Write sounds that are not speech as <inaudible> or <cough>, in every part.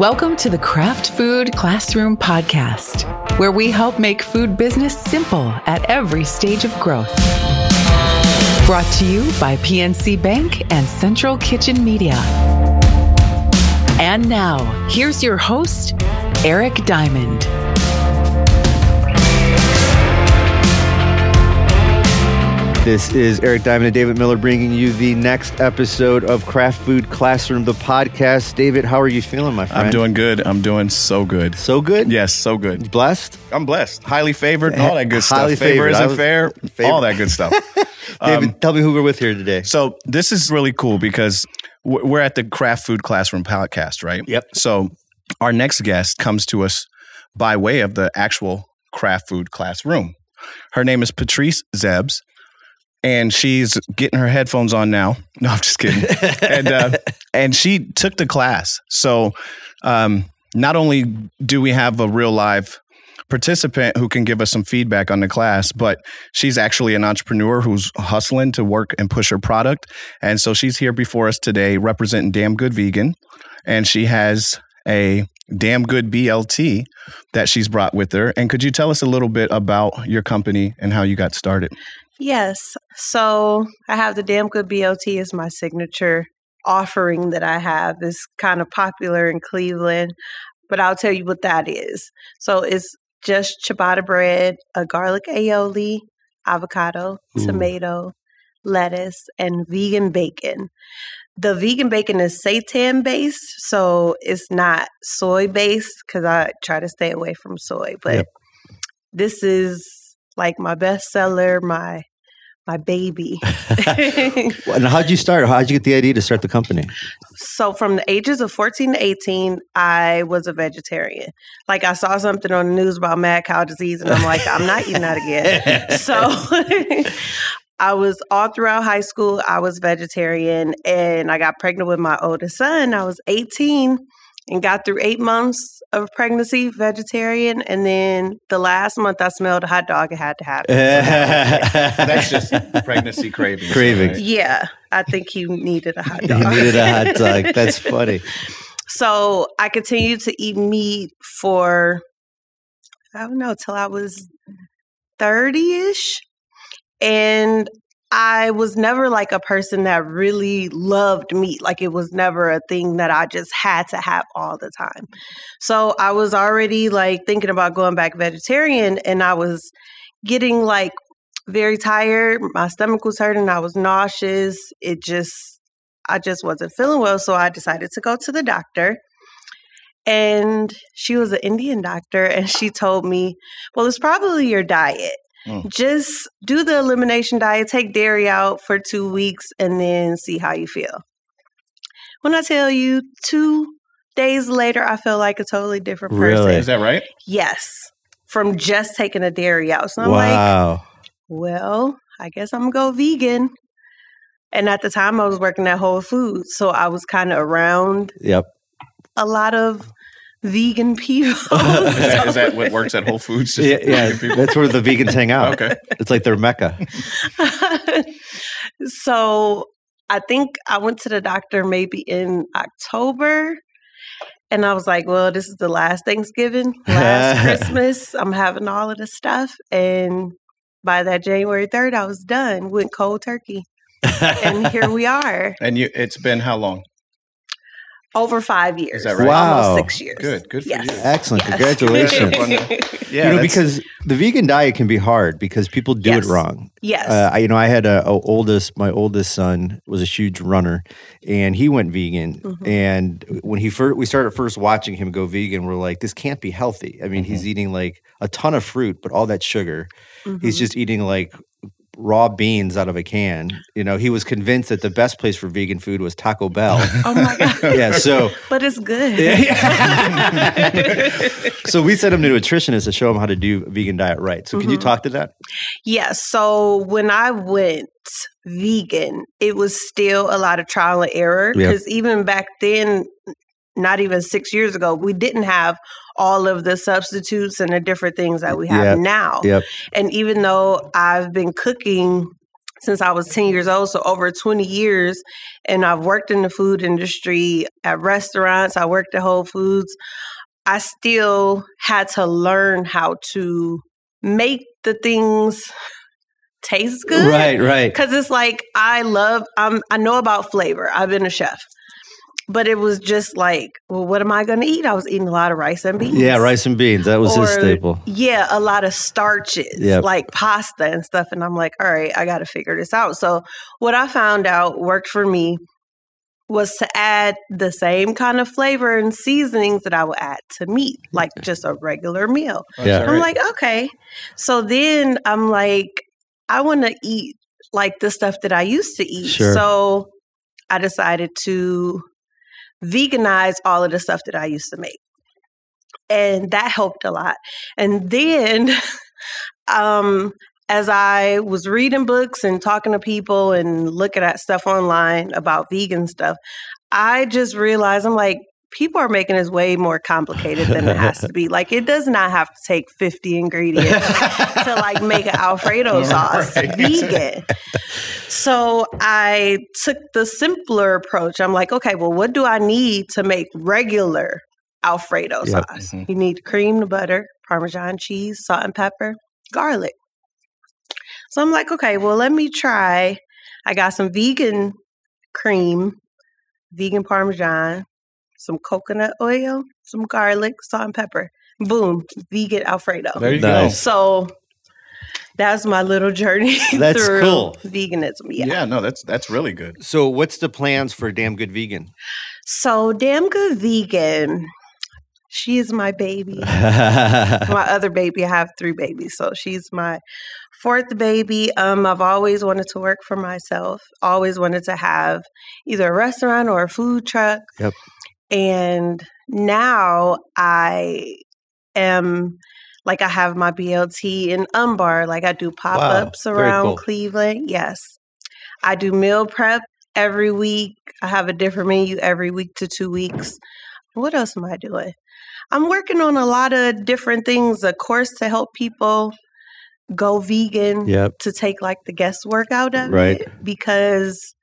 Welcome to the Craft Food Classroom Podcast, where we help make food business simple at every stage of growth. Brought to you by PNC Bank and Central Kitchen Media. And now, here's your host, Eric Diamond. This is Eric Diamond and David Miller bringing you the next episode of Craft Food Classroom, the podcast. David, how are you feeling, my friend? I'm doing good. I'm doing so good. so good. Yes, so good. blessed. I'm blessed. Highly favored, all that good <laughs> Highly stuff. Favor favored. I isn't fair, <laughs> Favor- all that good stuff. <laughs> Um, David, tell me who we're with here today. so this is really cool because we're at the Craft Food Classroom podcast, right? Yep. So our next guest comes to us by way of the actual Craft Food Classroom. Her name is Patrice Zebbs. And she's getting her headphones on now. No, I'm just kidding. <laughs> and uh, and she took the class. So um, not only do we have a real live participant who can give us some feedback on the class, but she's actually an entrepreneur who's hustling to work and push her product. And so she's here before us today representing Damn Good Vegan. And she has a damn good BLT that she's brought with her. And could you tell us a little bit about your company and how you got started? Yes. So I have the Damn Good BLT as my signature offering that I have. is kind of popular in Cleveland, but I'll tell you what that is. So it's just ciabatta bread, a garlic aioli, avocado, Ooh. tomato, lettuce, and vegan bacon. The vegan bacon is seitan based, so it's not soy based because I try to stay away from soy. But Yep. this is like my bestseller, my my baby. <laughs> And how'd you start? How'd you get the idea to start the company? so from the ages of 14 to 18, I was a vegetarian. Like I saw something on the news about mad cow disease and I'm like, I'm not eating that again. <laughs> so <laughs> I was all throughout high school, I was vegetarian and I got pregnant with my oldest son. I was 18 and got through eight months of pregnancy vegetarian. And then the last month I smelled a hot dog, it had to happen. <laughs> That's just <laughs> pregnancy cravings. Cravings. right? Yeah, I think you needed a hot <laughs> you dog. needed a hot dog. That's funny. So I continued to eat meat for I don't know till I was 30ish and I was never like a person that really loved meat. Like it was never a thing that I just had to have all the time. So I was already like thinking about going back vegetarian and I was getting like very tired. My stomach was hurting. I was nauseous. It just I just wasn't feeling well. So I decided to go to the doctor. And she was an Indian doctor, and she told me, Well, it's probably your diet. Mm. Just do the elimination diet, take dairy out for two weeks, and then see how you feel. When I tell you, two days later, I feel like a totally different person. Really? Is that right? Yes, from just taking the dairy out. So I'm like, wow. well, I guess I'm gonna go vegan. And at the time, I was working at Whole Foods, so I was kind of around Yep. a lot of vegan people. <laughs> <laughs> is, that what works at Whole Foods? Just Yeah, yeah. That's where the vegans hang out. Okay. It's like their mecca. <laughs> so I think I went to the doctor maybe in October. And I was like, well, this is the last Thanksgiving, last Christmas. I'm having all of this stuff. And by that January 3rd, I was done, went cold turkey. and here we are. And you, it's been how long? Over five years. Is that right? Wow. Almost six years. Good, good for yes. you. Excellent. Yes. Congratulations. <laughs> Yeah, you know, that's- because the vegan diet can be hard because people do Yes. it wrong. yes. Uh, I, you know, I had a, a oldest. My oldest son was a huge runner, and he went vegan. Mhm. And when he first, we started first watching him go vegan. We're like, this can't be healthy. I mean, he's eating like a ton of fruit, but all that sugar. He's Mhm. just eating like raw beans out of a can. You know, he was convinced that the best place for vegan food was Taco Bell. oh my God. <laughs> yeah, so But it's good. <laughs> so we sent him to a nutritionist to show him how to do vegan diet right. So can you Mhm. talk to that? Yes. So when I went vegan, it was still a lot of trial and error Yep. because even back then, not even six years ago, we didn't have all of the substitutes and the different things that we have Yep. now. Yep. And even though I've been cooking since I was 10 years old, so over 20 years. And I've worked in the food industry at restaurants, I worked at Whole Foods. I still had to learn how to make the things taste good. Right, right. Cause it's like I love um I know about flavor. I've been a chef. But it was just like, well, what am I gonna eat? I was eating a lot of rice and beans. Yeah, rice and beans. That was his staple. Yeah, a lot of starches, Yep. like pasta and stuff. And I'm like, all right, I got to figure this out. So, what I found out worked for me was to add the same kind of flavor and seasonings that I would add to meat, like just a regular meal. Oh, yeah. I'm like, okay. So then I'm like, I want to eat like the stuff that I used to eat. Sure. So I decided to veganize all of the stuff that I used to make. And that helped a lot. And then <laughs> um as I was reading books and talking to people and looking at stuff online about vegan stuff, I just realized I'm like, people are making this way more complicated than it has to be. <laughs> Like, it does not have to take 50 ingredients <laughs> to like make an Alfredo sauce Right. vegan. So I took the simpler approach. I'm like, okay, well, what do I need to make regular Alfredo Yep. sauce? Mhm. You need cream, the butter, Parmesan cheese, salt and pepper, garlic. So I'm like, okay, well, let me try. I got some vegan cream, vegan Parmesan, some coconut oil, some garlic, salt and pepper. Boom, vegan Alfredo. There you Nice. So that's my little journey <laughs> That's through cool. veganism. Yeah. Yeah. no, that's that's really good. So, what's the plans for Damn Good Vegan? So damn good vegan. She is my baby. <laughs> my other baby. I have three babies, so she's my fourth baby. Um, I've always wanted to work for myself. Always wanted to have either a restaurant or a food truck. Yep. And now I am like I have my BLT in Umbar. Like I do pop ups Very around cool. Cleveland. Yes. I do meal prep every week. I have a different menu every week to two weeks. What else am I doing? I'm working on a lot of different things, a course to help people go vegan Yep. to take like the guesswork out of Right. it because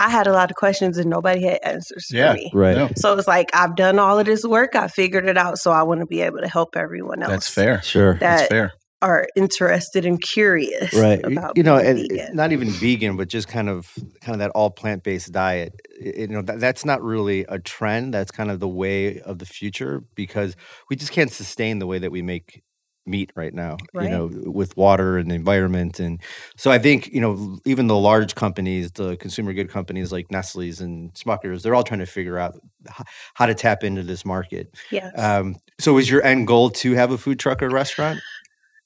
I had a lot of questions and nobody had answers Yeah. for me. Right. No, So it's like I've done all of this work, I figured it out, so I want to be able to help everyone else. that's fair. Sure. That's fair. are interested and curious right about you know being and vegan. not even vegan but just kind of kind of that all plant-based diet you know that, that's not really a trend that's kind of the way of the future because we just can't sustain the way that we make meat right now you know with water and the environment and so i think you know even the large companies the consumer good companies like nestle's and smuckers they're all trying to figure out how to tap into this market yeah um, so is your end goal to have a food truck or restaurant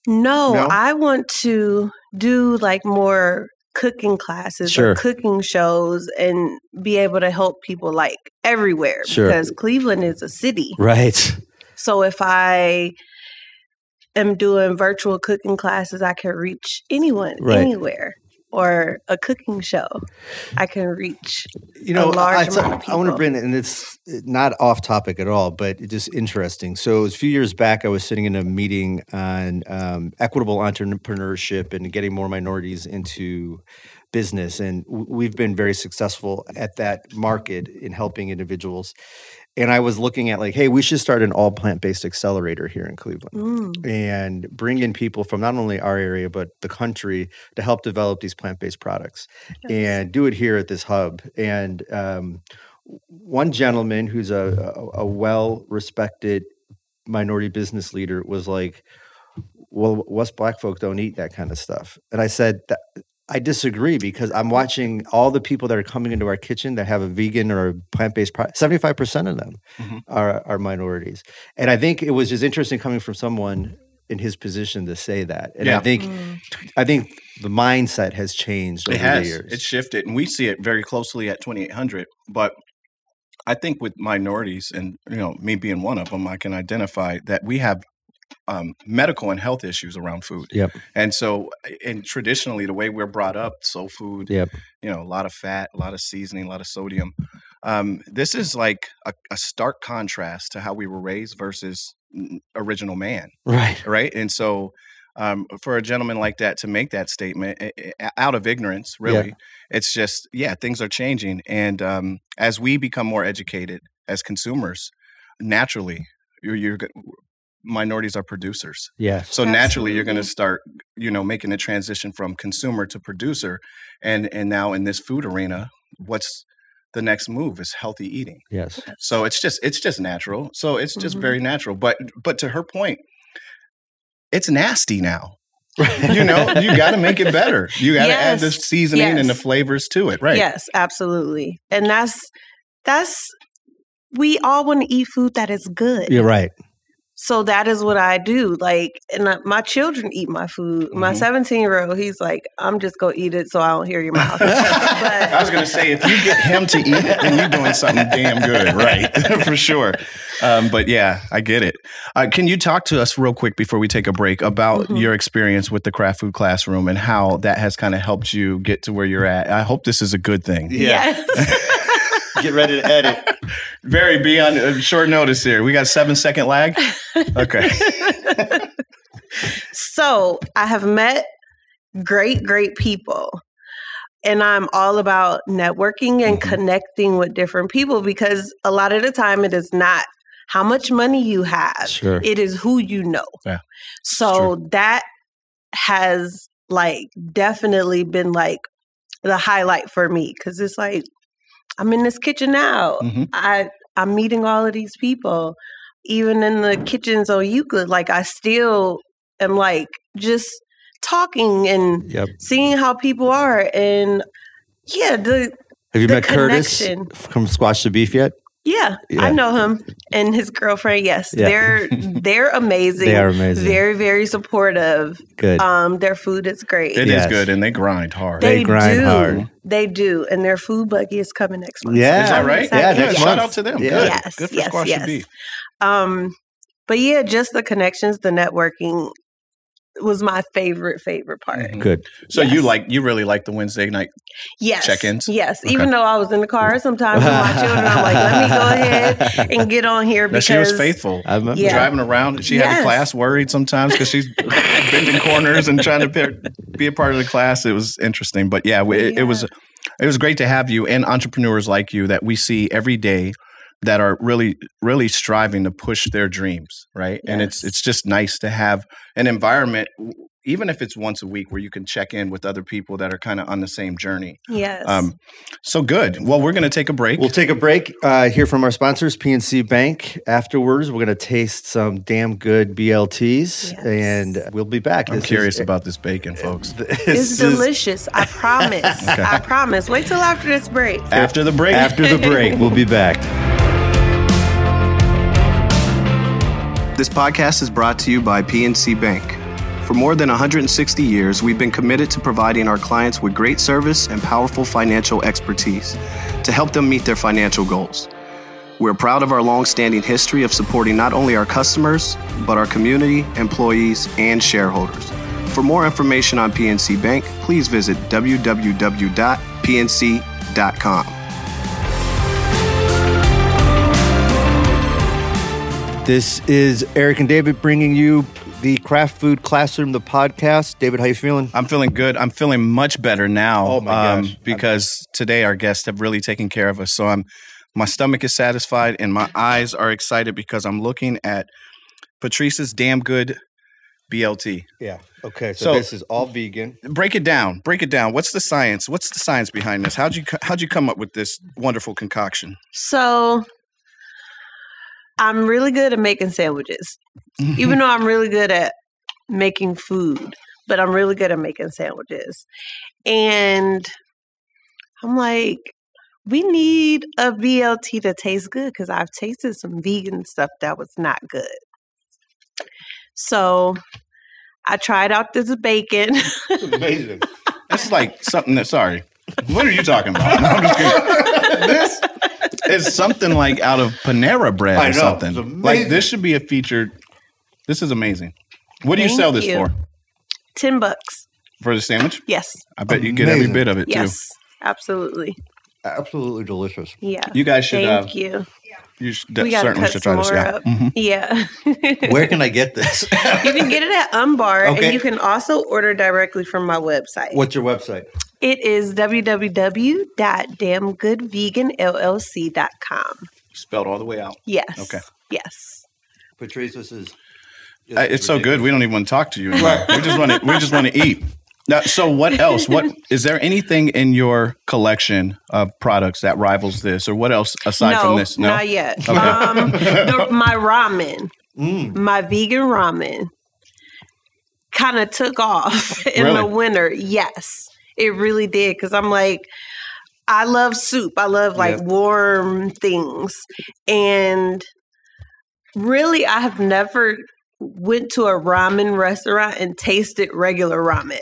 no, no? I want to do like more cooking classes Sure. or cooking shows and be able to help people like everywhere Sure. because Cleveland is a city. right So if I am doing virtual cooking classes, I can reach anyone Right. anywhere. Or a cooking show, I can reach. you know, large I, of I want to bring it, and it's not off topic at all, but it's just interesting. So, it was a few years back, I was sitting in a meeting on um, equitable entrepreneurship and getting more minorities into business, and we've been very successful at that market in helping individuals. And I was looking at like, hey, we should start an all plant based accelerator here in Cleveland Mm, and bring in people from not only our area but the country to help develop these plant-based products and do it here at this hub. And um, one gentleman who's a, a, a well-respected minority business leader was like well us black folk don't eat that kind of stuff. And i said that I disagree because I'm watching all the people that are coming into our kitchen that have a vegan or plant-based product. Seventy-five percent of them Mhm. are are minorities, and I think it was just interesting coming from someone in his position to say that. And I think mm. I think the mindset has changed over It has. the years. It's shifted, and we see it very closely at 2800. But I think with minorities, and you know, me being one of them, I can identify that we have um, medical and health issues around food. Yep. And so, and traditionally, the way we're brought up, soul food, Yep. you know, a lot of fat, a lot of seasoning, a lot of sodium. Um, this is like a, a stark contrast to how we were raised versus original man Right. right? And so um, for a gentleman like that to make that statement eh, eh, out of ignorance, really. It's just, yeah, things are changing. And um, as we become more educated as consumers, naturally, you're, you're minorities are producers. Yeah. So naturally, you're going to start, you know, making a transition from consumer to producer, and and now in this food arena, what's the next move is healthy eating. Yes. So it's just it's just natural. So it's just Mhm. very natural. But but to her point, it's nasty now. <laughs> You know, you got to make it better. You got to add the Yes. seasoning and the flavors to it, right? Yes, absolutely. And that's that's we all want to eat food that is good. You're right. So that is what I do. Like, and uh, my children eat my food. My Mhm. 17 year old, he's like, I'm just gonna eat it so I don't hear your mouth. <laughs> I was going to say, if you get him to eat it, then you're doing something damn good, right? <laughs> For sure. Um, but yeah, I get it. Uh, can you talk to us real quick before we take a break about Mhm. your experience with the craft food classroom and how that has kind of helped you get to where you're at? I hope this is a good thing. Yeah. Yes. <laughs> Get ready to edit. Very be on uh, short notice here. We got seven second lag. Okay. <laughs> so I have met great, great people. And I'm all about networking and Mhm. connecting with different people because a lot of the time it is not how much money you have. Sure. It is who you know. Yeah, So that has like definitely been like the highlight for me because it's like I'm in this kitchen now. Mhm. I I'm meeting all of these people, even in the kitchens on Euclid. Like I still am like just talking and Yep. seeing how people are and yeah the Have you The met Curtis from Squash the Beef yet? Yeah, Yeah. I know him and his girlfriend. Yes, Yeah. they're <laughs> they're amazing. They are amazing. Very very supportive. Good. Um, their food is great. It is Yes. good and they grind hard. They grind do. hard. They do, and their food buggy is coming next month. Yeah. Is that right? excited. Yeah, Yeah, next shout month. out to them. Yeah. Good. Yes, Good for yes, squash yes. and beef. Um, but yeah, just the connections, the networking was my favorite favorite part. Mhm. Good. So you like you really like the Wednesday night Yes, Check-ins? Yes, Okay. even though I was in the car sometimes with my children, I'm like, let me go ahead <laughs> and get on here that because she was faithful. I remember. Yeah. Driving around, she had the class worried sometimes because she's bending corners and trying to be, be a part of the class. It was interesting, but yeah, it, it was it was great to have you and entrepreneurs like you that we see every day that are really really striving to push their dreams, right? And it's it's just nice to have an environment even if it's once a week where you can check in with other people that are kind of on the same journey. Yes. Um, so good. Well, we're going to take a break. We'll take a break. Uh, hear from our sponsors, PNC Bank. Afterwards, we're going to taste some damn good BLTs, Yes. and we'll be back. I'm This curious is- about this bacon, folks. this it's is delicious. I <laughs> promise. I promise. Wait till after this break. After the break, After the break, <laughs> we'll be back. This podcast is brought to you by PNC Bank. For more than 160 years, we've been committed to providing our clients with great service and powerful financial expertise to help them meet their financial goals. We're proud of our long-standing history of supporting not only our customers, but our community, employees, and shareholders. For more information on PNC Bank, please visit www.pnc.com. This is Eric and David bringing you the Craft Food Classroom, the podcast. David, how you feeling? I'm feeling good. I'm feeling much better now. um, Oh my gosh. because today our guests have really taken care of us. So I'm my stomach is satisfied and my eyes are excited because I'm looking at Patrice's damn good BLT. Yeah. Okay. So, So- this is all vegan. Break it down. Break it down. What's the science? What's the science behind this? How'd you how'd you come up with this wonderful concoction? So I'm really good at making sandwiches. Even though I'm really good at making food, but I'm really good at making sandwiches. And I'm like, we need a BLT to taste good because I've tasted some vegan stuff that was not good. So I tried out this bacon. amazing. <laughs> This is like something that sorry. What are you talking about? No, I'm just kidding. <laughs> this is something like out of Panera bread I or know. something. Like this should be a featured. This is amazing. What do you sell this you. for? 10 bucks. For the sandwich? Yes. I bet you get every Amazing. bit of it too. Yes. Absolutely. Absolutely delicious. Yeah. You guys should uh, Thank you. You should, we gotta certainly cut should some try this. more Yeah. up. Mhm. Yeah. Where can I get this? <laughs> you can get it at Umbar, Okay. and you can also order directly from my website. What's your website? It is www.damngoodveganllc.com. Spelled all the way out. Yes. Okay. Yes. Patrice, this is. Uh, it's so good. We don't even want to talk to you. Anymore. we just want to. We just want to eat. Now, so what else? What is there anything in your collection of products that rivals this, or what else aside no, from this? No, not yet. Okay. Um, the, my ramen, Mm. my vegan ramen, kind of took off <laughs> in the winter. Yes, it really did. Because I'm like, I love soup. I love like Yep. warm things, and really, I have never went to a ramen restaurant and tasted regular ramen.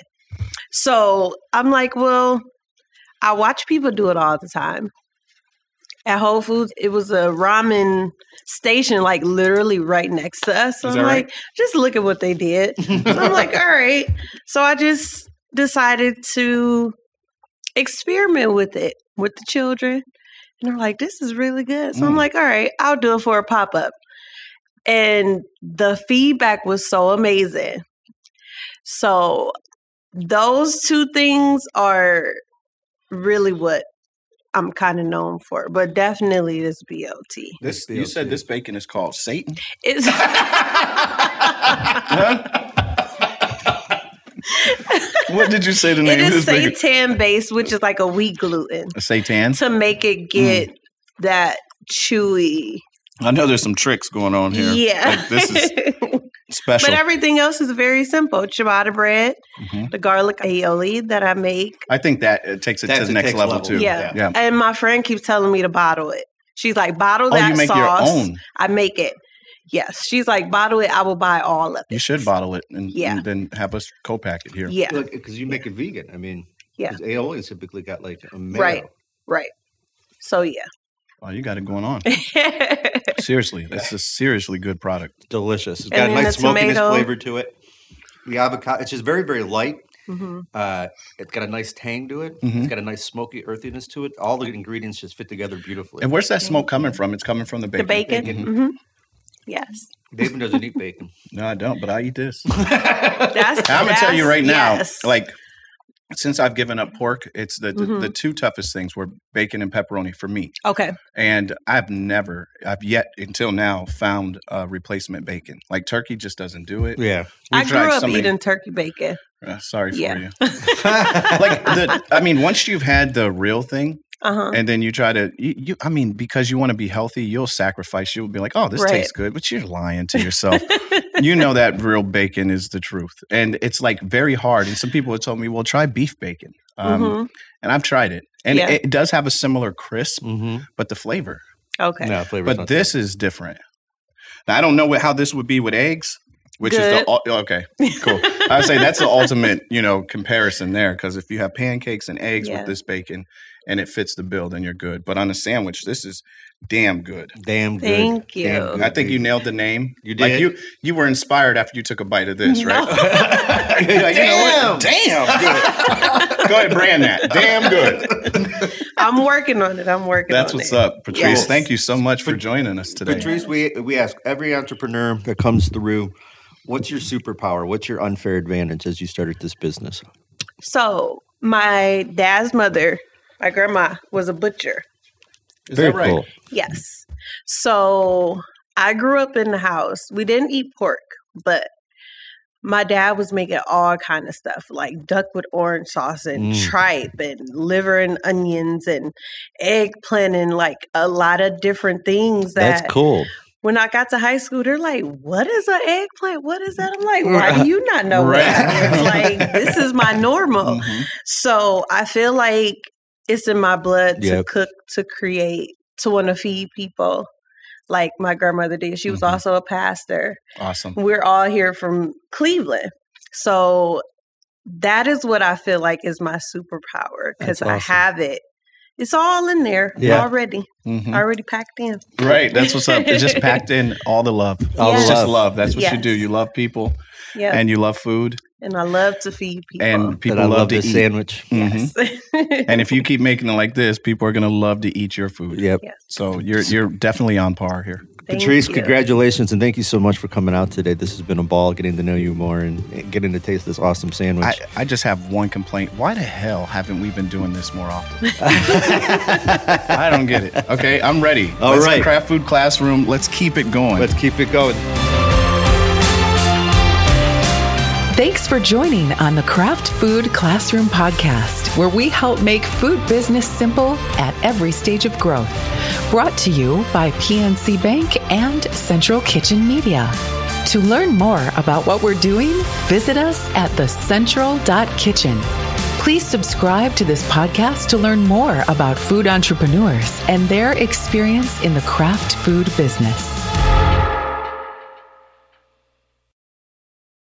So I'm like, well, I watch people do it all the time. At Whole Foods, it was a ramen station, like literally right next to us. So I'm that like, right? just look at what they did. so I'm like, <laughs> all right. So I just decided to experiment with it with the children. And they're like, this is really good. So I'm Mm. like, all right, I'll do it for a pop up. And the feedback was so amazing. So those two things are really what I'm kind of known for, but definitely this BLT. This you said this bacon is called Satan. It's <laughs> <laughs> <laughs> What did you say the it name of is this bacon? seitan based, which is like a wheat gluten A Satan. to make it get that chewy. I know there's some tricks going on here. Yeah. Like, this is <laughs> special. but everything else is very simple. Ciabatta bread, Mhm. the garlic aioli that I make. I think that it takes it That's to the the next next level, level. too. Yeah. Yeah. And my friend keeps telling me to bottle it. She's like, bottle Oh, that you make sauce. your own. I make it. Yes. She's like, bottle it. I will buy all of it. You should bottle it and, Yeah. and then have us co-pack it here. Yeah. Because you make it vegan. I mean, Yeah. 'cause aioli has typically got like a mayo. Right. Right. So yeah. Oh, you got it going on. <laughs> Seriously, that's a seriously good product. Delicious. It's got a nice the smokiness tomato. flavor to it. The avocado, it's just very, very light. hmm Uh, it's got a nice tang to it. Mhm. It's got a nice smoky earthiness to it. All the ingredients just fit together beautifully. And where's that smoke coming from? It's coming from the The bacon. bacon. Bacon. Yes. <laughs> David doesn't eat bacon. No, I don't, but I eat this. <laughs> That's I'm gonna tell you right now, yes. like since I've given up pork, it's the, the Mhm. the two toughest things were bacon and pepperoni for me. Okay. And I've never, I've yet until now found a replacement bacon. Like turkey just doesn't do it. Yeah. I We've grew up so many- eating turkey bacon. Uh, sorry for Yeah. you. <laughs> like the, I mean, once you've had the real thing, Uh-huh. and then you try to, you, you I mean, because you want to be healthy, you'll sacrifice. You'll be like, oh, this Right. tastes good, but you're lying to yourself. you know <laughs> that real bacon is the truth, and it's like very hard. And some people have told me, well, try beef bacon, um, Mhm. and I've tried it, and Yeah. it does have a similar crisp, mm-hmm. but the flavor. Okay. No, flavor. But this is different. Now I don't know what, how this would be with eggs, which is the oh, okay, cool. <laughs> I say that's the ultimate, you know, comparison there because if you have pancakes and eggs Yeah. with this bacon and it fits the bill, then you're good. But on a sandwich, this is damn good. damn good. Thank Damn you. good, I think you nailed the name. You Like did? you, you were inspired after you took a bite of this, right? No. <laughs> You're like, you know? Damn good. Go ahead, brand that. Damn good. <laughs> I'm working on it. I'm working on it. That's on what's it. up, Patrice. Yes. Thank you so much for joining us today. Patrice, we we ask every entrepreneur that comes through, what's your superpower? What's your unfair advantage as you started this business? So, my dad's mother, my grandma, was a butcher. Is that right? Yes. So, I grew up in the house. We didn't eat pork, but my dad was making all kind of stuff like duck with orange sauce and Mm. tripe and liver and onions and eggplant and like a lot of different things that cool. When I got to high school, they're like, "What is an eggplant? What is that?" I'm like, "Why do you not know Right. that?" It's like this is my normal. Mhm. So I feel like it's in my blood to cook, to create, to want to feed people, like my grandmother did. She was Mhm. also a pastor. Awesome. We're all here from Cleveland, so that is what I feel like is my superpower because That's I have it. It's all in there Yeah. already, Mhm. already packed in. Right. That's what's up. It's just <laughs> packed in all the love. All the it's just love. love. That's what you do. You love people. Yeah. and you love food, And I love to feed people. and people and I love, love to eat. sandwich. Mhm. Yes. <laughs> And if you keep making it like this, people are going to love to eat your food. Yep. Yes. So you're you're definitely on par here. Thank Patrice, you. congratulations and thank you so much for coming out today. This has been a ball getting to know you more and getting to taste this awesome sandwich. I, I just have one complaint. Why the hell haven't we been doing this more often? <laughs> I don't get it. Okay, I'm ready. All Let's right. Craft food classroom. Let's keep it going. Let's keep it going. Thanks for joining on the Craft Food Classroom podcast, where we help make food business simple at every stage of growth. Brought to you by PNC Bank and Central Kitchen Media. To learn more about what we're doing, visit us at thecentral.kitchen. Please subscribe to this podcast to learn more about food entrepreneurs and their experience in the craft food business.